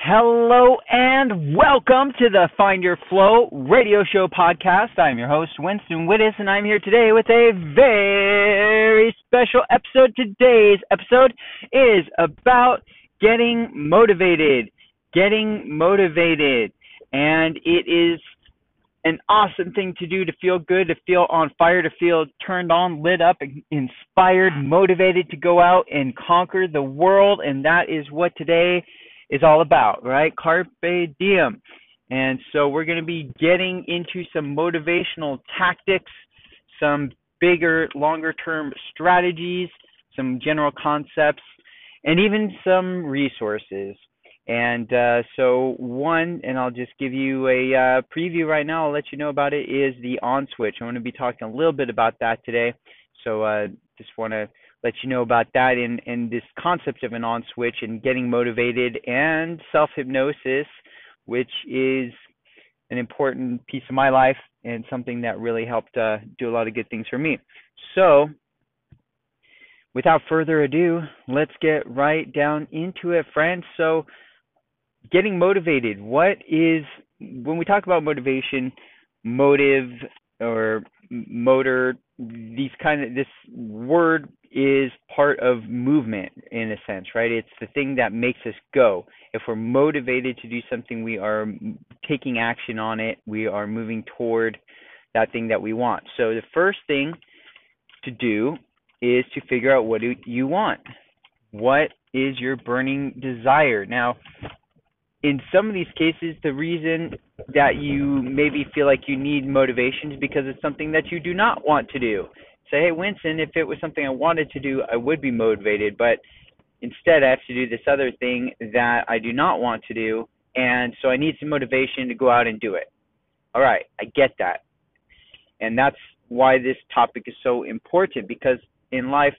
Hello and welcome to the Find Your Flow radio show podcast. I'm your host, Winston Wittes, and I'm here today with a very special episode. Today's episode is about getting motivated. Getting motivated. And it is an awesome thing to do to feel good, to feel on fire, to feel turned on, lit up, inspired, motivated to go out and conquer the world. And that is what today is all about, right? Carpe diem. And so we're going to be getting into some motivational tactics, some bigger, longer term strategies, some general concepts, and even some resources. And uh, so, one, and I'll just give you a uh, preview right now, I'll let you know about it, is the on switch. I'm going to be talking a little bit about that today. So, uh, just want to let you know about that and, and this concept of an on switch and getting motivated and self hypnosis, which is an important piece of my life and something that really helped uh, do a lot of good things for me. So, without further ado, let's get right down into it, friends. So, getting motivated. What is, when we talk about motivation, motive or motor, these kind of, this word is part of movement in a sense, right? It's the thing that makes us go. If we're motivated to do something, we are taking action on it. We are moving toward that thing that we want. So the first thing to do is to figure out what do you want. What is your burning desire? Now, in some of these cases, the reason that you maybe feel like you need motivation is because it's something that you do not want to do say, hey, Winston, if it was something I wanted to do, I would be motivated, but instead I have to do this other thing that I do not want to do, and so I need some motivation to go out and do it. All right, I get that. And that's why this topic is so important because in life,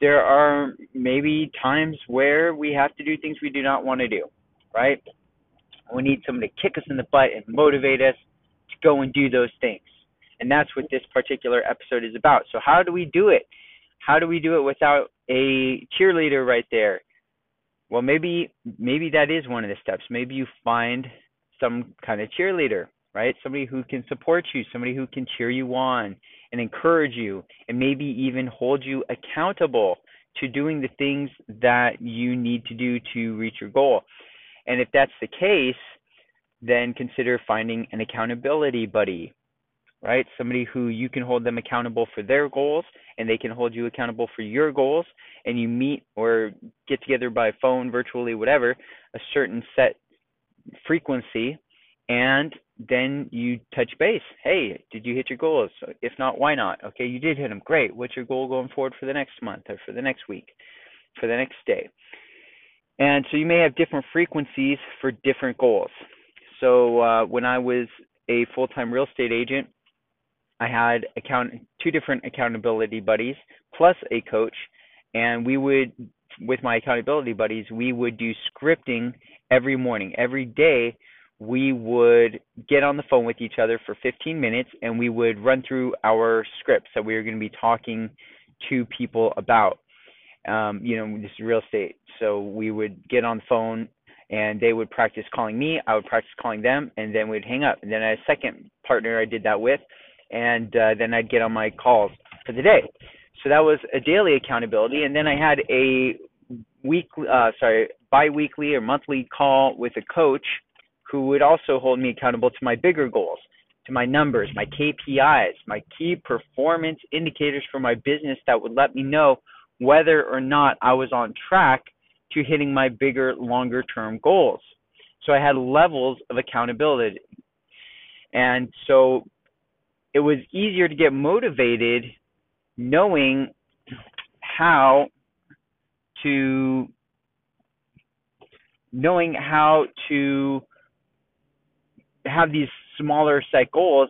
there are maybe times where we have to do things we do not want to do, right? We need someone to kick us in the butt and motivate us to go and do those things. And that's what this particular episode is about. So, how do we do it? How do we do it without a cheerleader right there? Well, maybe maybe that is one of the steps. Maybe you find some kind of cheerleader, right? Somebody who can support you, somebody who can cheer you on and encourage you and maybe even hold you accountable to doing the things that you need to do to reach your goal. And if that's the case, then consider finding an accountability buddy, right? Somebody who you can hold them accountable for their goals and they can hold you accountable for your goals and you meet or get together by phone, virtually, whatever, a certain set frequency and then you touch base. Hey, did you hit your goals? If not, why not? Okay, you did hit them. Great. What's your goal going forward for the next month or for the next week, for the next day? And so you may have different frequencies for different goals. So uh, when I was a full-time real estate agent, I had account two different accountability buddies plus a coach, and we would with my accountability buddies we would do scripting every morning. Every day we would get on the phone with each other for 15 minutes and we would run through our scripts that we were going to be talking to people about. Um, you know, this real estate. So we would get on the phone and they would practice calling me, I would practice calling them, and then we'd hang up. And then I had a second partner I did that with, and uh, then I'd get on my calls for the day. So that was a daily accountability, and then I had a week, uh, sorry, biweekly or monthly call with a coach who would also hold me accountable to my bigger goals, to my numbers, my KPIs, my key performance indicators for my business that would let me know whether or not I was on track to hitting my bigger, longer term goals. So I had levels of accountability. And so it was easier to get motivated knowing how to knowing how to have these smaller set goals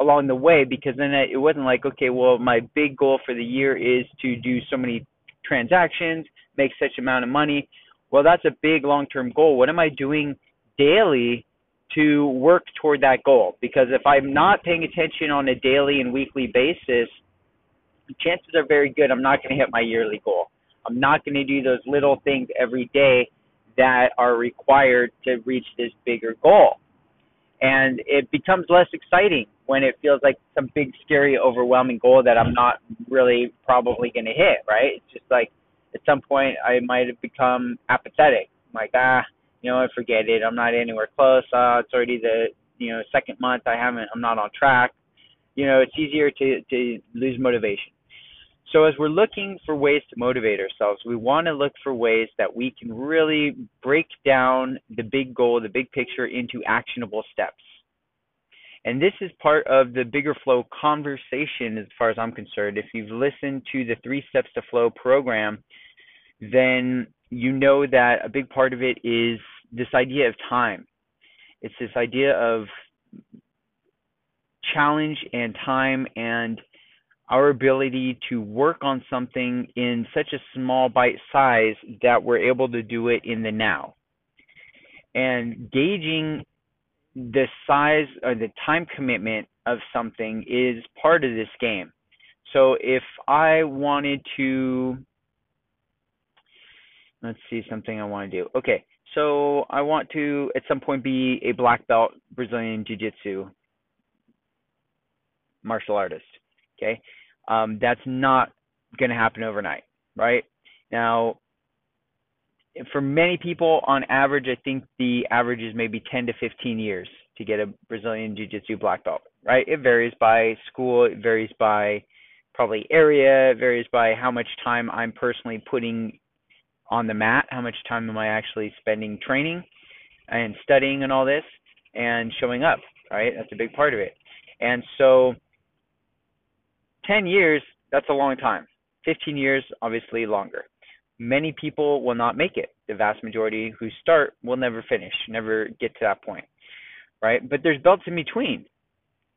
along the way because then it wasn't like okay well my big goal for the year is to do so many transactions make such amount of money well that's a big long term goal what am i doing daily to work toward that goal. Because if I'm not paying attention on a daily and weekly basis, chances are very good I'm not going to hit my yearly goal. I'm not going to do those little things every day that are required to reach this bigger goal. And it becomes less exciting when it feels like some big, scary, overwhelming goal that I'm not really probably going to hit, right? It's just like at some point I might have become apathetic. I'm like, ah, you know, I forget it. I'm not anywhere close. Uh, it's already the, you know, second month I haven't, I'm not on track. You know, it's easier to, to lose motivation. So as we're looking for ways to motivate ourselves, we want to look for ways that we can really break down the big goal, the big picture into actionable steps. And this is part of the bigger flow conversation as far as I'm concerned. If you've listened to the Three Steps to Flow program, then you know that a big part of it is this idea of time. It's this idea of challenge and time and our ability to work on something in such a small bite size that we're able to do it in the now. And gauging the size or the time commitment of something is part of this game. So if I wanted to, let's see something I want to do. Okay, so I want to at some point be a black belt Brazilian Jiu Jitsu martial artist. Okay, um, that's not going to happen overnight, right? Now, for many people, on average, I think the average is maybe 10 to 15 years to get a Brazilian Jiu Jitsu black belt, right? It varies by school, it varies by probably area, it varies by how much time I'm personally putting on the mat, how much time am I actually spending training and studying and all this and showing up, right? That's a big part of it. And so 10 years, that's a long time. 15 years, obviously longer. Many people will not make it. The vast majority who start will never finish, never get to that point, right? But there's belts in between.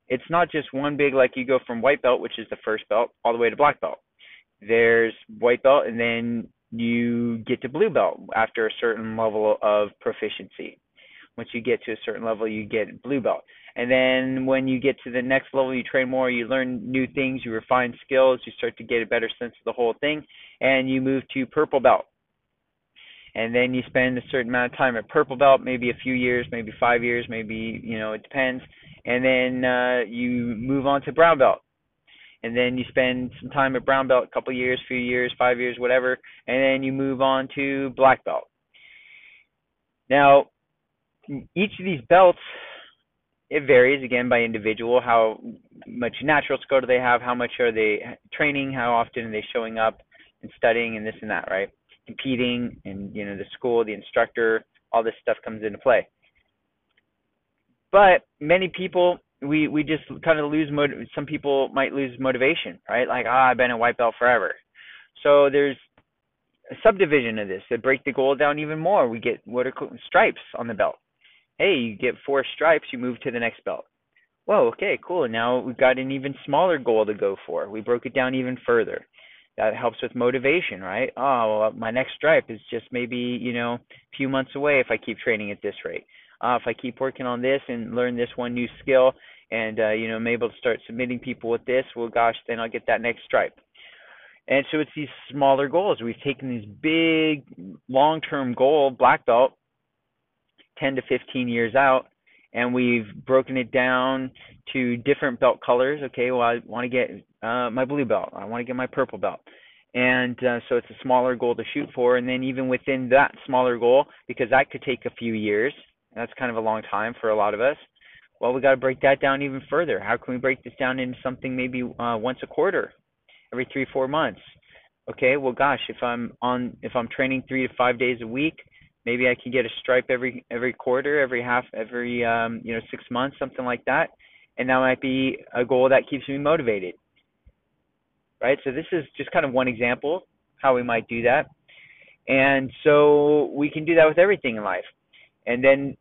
It's not just one big, like you go from white belt, which is the first belt, all the way to black belt. There's white belt, and then you get to blue belt after a certain level of proficiency. Once you get to a certain level, you get blue belt. And then when you get to the next level, you train more, you learn new things, you refine skills, you start to get a better sense of the whole thing, and you move to purple belt. And then you spend a certain amount of time at purple belt, maybe a few years, maybe five years, maybe, you know, it depends. And then uh, you move on to brown belt. And then you spend some time at brown belt, a couple years, few years, five years, whatever. And then you move on to black belt. Now, each of these belts it varies again by individual how much natural skill do they have how much are they training how often are they showing up and studying and this and that right? Competing and you know the school the instructor all this stuff comes into play. But many people we we just kind of lose motiv- some people might lose motivation right? Like ah i've been a white belt forever. So there's a subdivision of this that break the goal down even more. We get what are stripes on the belt hey, you get four stripes, you move to the next belt. Whoa, okay, cool. Now we've got an even smaller goal to go for. We broke it down even further. That helps with motivation, right? Oh, well, my next stripe is just maybe, you know, a few months away if I keep training at this rate. Uh, if I keep working on this and learn this one new skill and, uh, you know, I'm able to start submitting people with this, well, gosh, then I'll get that next stripe. And so it's these smaller goals. We've taken these big long-term goal, black belt, 10 to 15 years out and we've broken it down to different belt colors. Okay, well I want to get uh, my blue belt. I want to get my purple belt. And uh, so it's a smaller goal to shoot for. And then even within that smaller goal, because that could take a few years, that's kind of a long time for a lot of us. Well, we got to break that down even further. How can we break this down into something maybe uh, once a quarter, every three four months? Okay, well, gosh, if I'm on if I'm training three to five days a week, maybe I can get a stripe every every quarter, every half, every um, you know six months, something like that, and that might be a goal that keeps me motivated. Right. So this is just kind of one example how we might do that, and so we can do that with everything in life, and then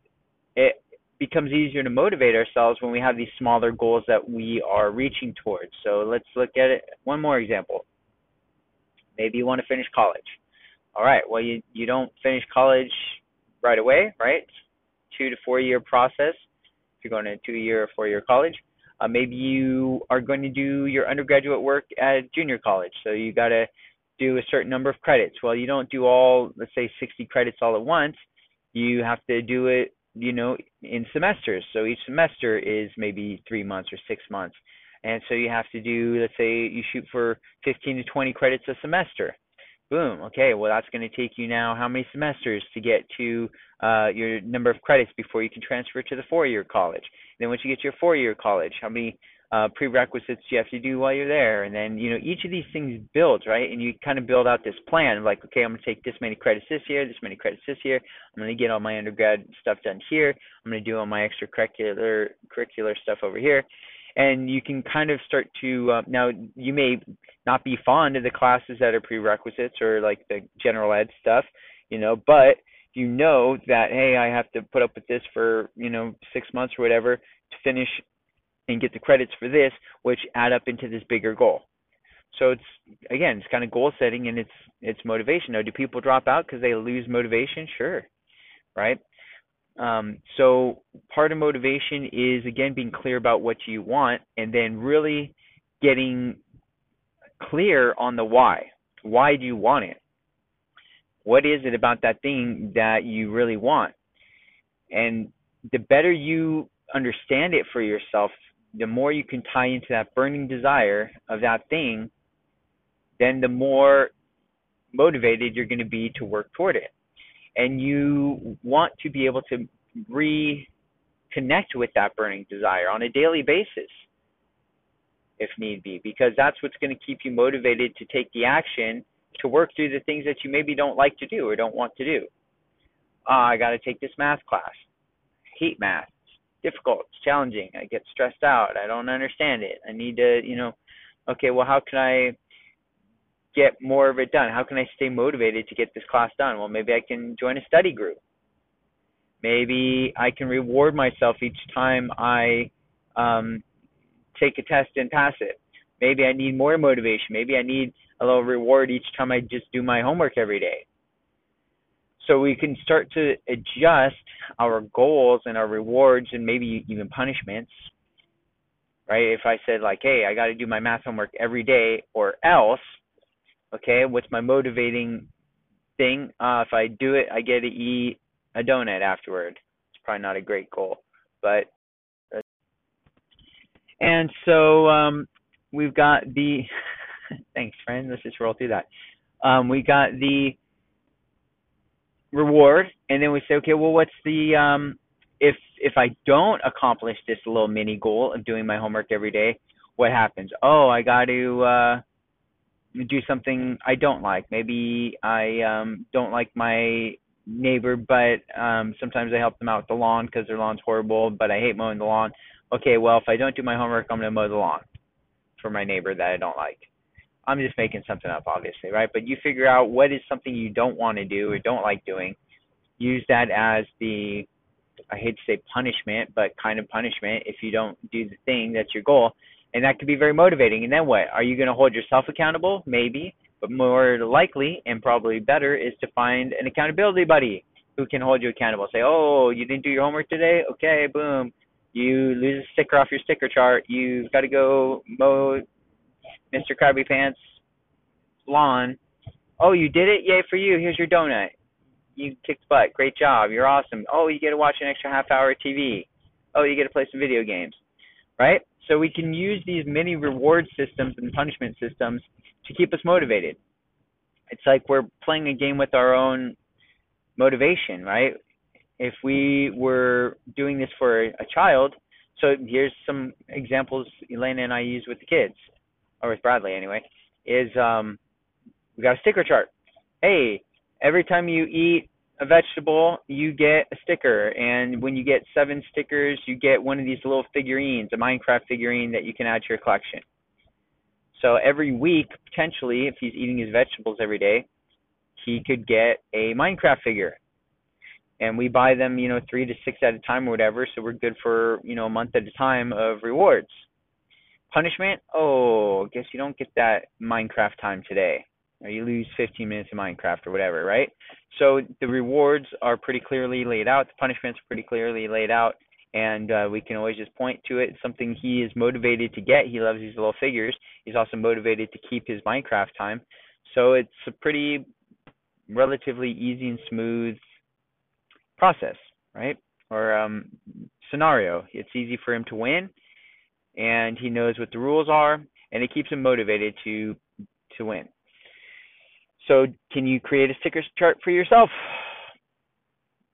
it becomes easier to motivate ourselves when we have these smaller goals that we are reaching towards. So let's look at it. One more example. Maybe you want to finish college all right, well, you, you don't finish college right away, right? Two to four year process if you're going to two year or four year college. Uh, maybe you are going to do your undergraduate work at junior college, so you got to do a certain number of credits. Well, you don't do all, let's say, 60 credits all at once. you have to do it, you know, in semesters. So each semester is maybe three months or six months. And so you have to do, let's say you shoot for 15 to 20 credits a semester. Boom. Okay. Well, that's going to take you now how many semesters to get to uh, your number of credits before you can transfer to the four-year college. Then once you get to your four-year college, how many uh, prerequisites do you have to do while you're there, and then you know each of these things builds right, and you kind of build out this plan of like, okay, I'm gonna take this many credits this year, this many credits this year. I'm gonna get all my undergrad stuff done here. I'm gonna do all my extracurricular curricular stuff over here, and you can kind of start to uh, now you may not be fond of the classes that are prerequisites or like the general ed stuff, you know, but you know that hey, I have to put up with this for you know six months or whatever to finish and get the credits for this, which add up into this bigger goal. So it's again, it's kind of goal setting and it's it's motivation. Now, do people drop out because they lose motivation? Sure, right? Um, so part of motivation is again being clear about what you want and then really getting clear on the why. Why do you want it? What is it about that thing that you really want? And the better you understand it for yourself, the more you can tie into that burning desire of that thing, then the more motivated you're going to be to work toward it. And you want to be able to reconnect with that burning desire on a daily basis, if need be, because that's what's going to keep you motivated to take the action to work through the things that you maybe don't like to do or don't want to do. Uh, I got to take this math class. hate math it's difficult, it's challenging. I get stressed out. I don't understand it. I need to, you know, okay, well, how can I get more of it done? How can I stay motivated to get this class done? Well, maybe I can join a study group. Maybe I can reward myself each time I um, take a test and pass it. Maybe I need more motivation. Maybe I need a little reward each time I just do my homework every day so we can start to adjust our goals and our rewards and maybe even punishments right if i said like hey i got to do my math homework every day or else okay what's my motivating thing? Uh if i do it i get to eat a donut afterward. It's probably not a great goal but and so um we've got the thanks friend. Let's just roll through that. Um we got the reward and then we say okay well what's the um if if i don't accomplish this little mini goal of doing my homework every day what happens? Oh i got to uh do something i don't like maybe i um don't like my neighbor but um sometimes i help them out with the lawn because their lawn's horrible but i hate mowing the lawn okay well if i don't do my homework i'm going to mow the lawn for my neighbor that i don't like I'm just making something up, obviously, right? But you figure out what is something you don't want to do or don't like doing. Use that as the, I hate to say punishment, but kind of punishment if you don't do the thing that's your goal. And that could be very motivating. And then what? Are you going to hold yourself accountable? Maybe. But more likely and probably better is to find an accountability buddy who can hold you accountable. Say, oh, you didn't do your homework today? Okay, boom. You lose a sticker off your sticker chart. You've got to go mow Mr. Krabby Pants lawn. Oh, you did it? Yay for you. Here's your donut. You kicked butt. Great job. You're awesome. Oh, you get to watch an extra half hour of TV. Oh, you get to play some video games. Right? So we can use these mini reward systems and punishment systems to keep us motivated. It's like we're playing a game with our own motivation, right? If we were doing this for a child, so here's some examples Elena and I use with the kids or with Bradley anyway, is um, we got a sticker chart. Hey, every time you eat a vegetable, you get a sticker, and when you get seven stickers, you get one of these little figurines, a Minecraft figurine that you can add to your collection. So every week, potentially, if he's eating his vegetables every day, he could get a Minecraft figure. And we buy them, you know, three to six at a time or whatever, so we're good for, you know, a month at a time of rewards. Punishment? Oh, I guess you don't get that Minecraft time today. Or you lose 15 minutes of Minecraft or whatever, right? So the rewards are pretty clearly laid out. The punishments are pretty clearly laid out. And uh, we can always just point to it. It's something he is motivated to get. He loves these little figures. He's also motivated to keep his Minecraft time. So it's a pretty relatively easy and smooth process, right? Or um, scenario. It's easy for him to win, and he knows what the rules are, and it keeps him motivated to to win. So, can you create a sticker chart for yourself?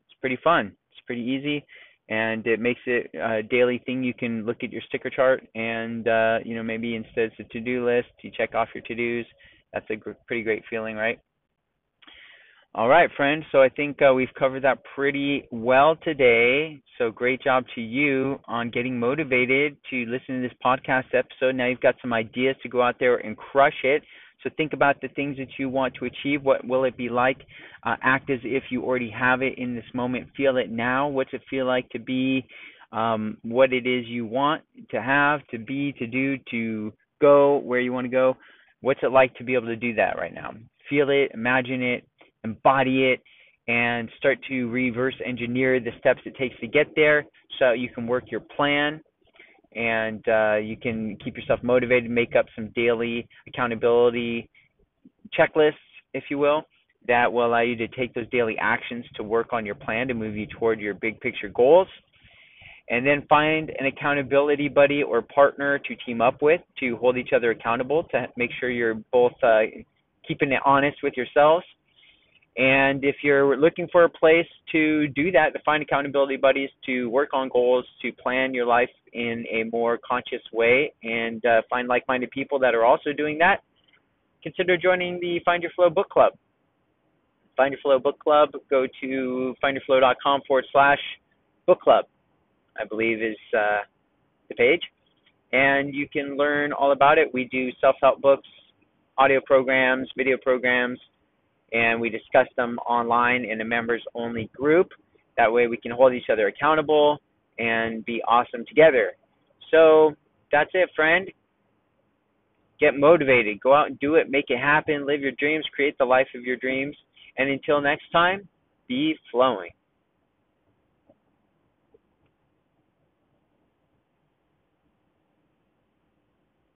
It's pretty fun. It's pretty easy, and it makes it a daily thing. You can look at your sticker chart, and uh, you know maybe instead it's a to-do list, you check off your to-dos. That's a gr- pretty great feeling, right? All right, friends. So I think uh, we've covered that pretty well today. So great job to you on getting motivated to listen to this podcast episode. Now you've got some ideas to go out there and crush it. So think about the things that you want to achieve. What will it be like? Uh, act as if you already have it in this moment. Feel it now. What's it feel like to be? Um, what it is you want to have, to be, to do, to go where you want to go. What's it like to be able to do that right now? Feel it, imagine it, embody it, and start to reverse engineer the steps it takes to get there so you can work your plan and uh, you can keep yourself motivated, make up some daily accountability checklists, if you will, that will allow you to take those daily actions to work on your plan to move you toward your big picture goals. And then find an accountability buddy or partner to team up with to hold each other accountable to make sure you're both uh, keeping it honest with yourselves and if you're looking for a place to do that, to find accountability buddies, to work on goals, to plan your life in a more conscious way, and uh, find like minded people that are also doing that, consider joining the Find Your Flow Book Club. Find Your Flow Book Club, go to findyourflow.com forward slash book club, I believe is uh, the page. And you can learn all about it. We do self help books, audio programs, video programs and we discuss them online in a members only group. That way we can hold each other accountable and be awesome together. So that's it, friend. Get motivated. Go out and do it. Make it happen. Live your dreams. Create the life of your dreams. And until next time, be flowing.